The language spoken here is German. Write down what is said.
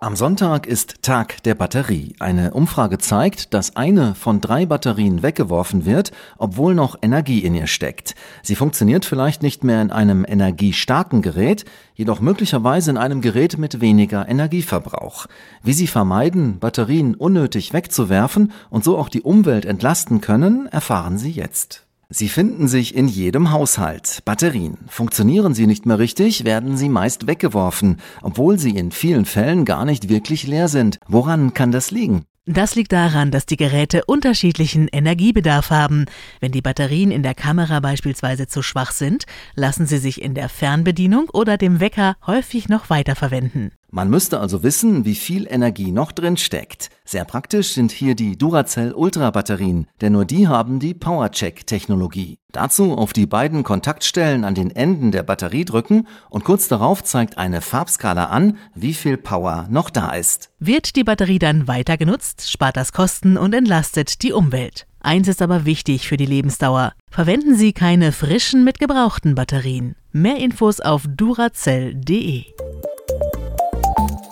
Am Sonntag ist Tag der Batterie. Eine Umfrage zeigt, dass eine von drei Batterien weggeworfen wird, obwohl noch Energie in ihr steckt. Sie funktioniert vielleicht nicht mehr in einem energiestarken Gerät, jedoch möglicherweise in einem Gerät mit weniger Energieverbrauch. Wie Sie vermeiden, Batterien unnötig wegzuwerfen und so auch die Umwelt entlasten können, erfahren Sie jetzt. Sie finden sich in jedem Haushalt. Batterien. Funktionieren sie nicht mehr richtig, werden sie meist weggeworfen, obwohl sie in vielen Fällen gar nicht wirklich leer sind. Woran kann das liegen? Das liegt daran, dass die Geräte unterschiedlichen Energiebedarf haben. Wenn die Batterien in der Kamera beispielsweise zu schwach sind, lassen sie sich in der Fernbedienung oder dem Wecker häufig noch weiterverwenden. Man müsste also wissen, wie viel Energie noch drin steckt. Sehr praktisch sind hier die Duracell Ultra Batterien, denn nur die haben die PowerCheck Technologie. Dazu auf die beiden Kontaktstellen an den Enden der Batterie drücken und kurz darauf zeigt eine Farbskala an, wie viel Power noch da ist. Wird die Batterie dann weiter genutzt, spart das Kosten und entlastet die Umwelt. Eins ist aber wichtig für die Lebensdauer. Verwenden Sie keine frischen mit gebrauchten Batterien. Mehr Infos auf duracell.de.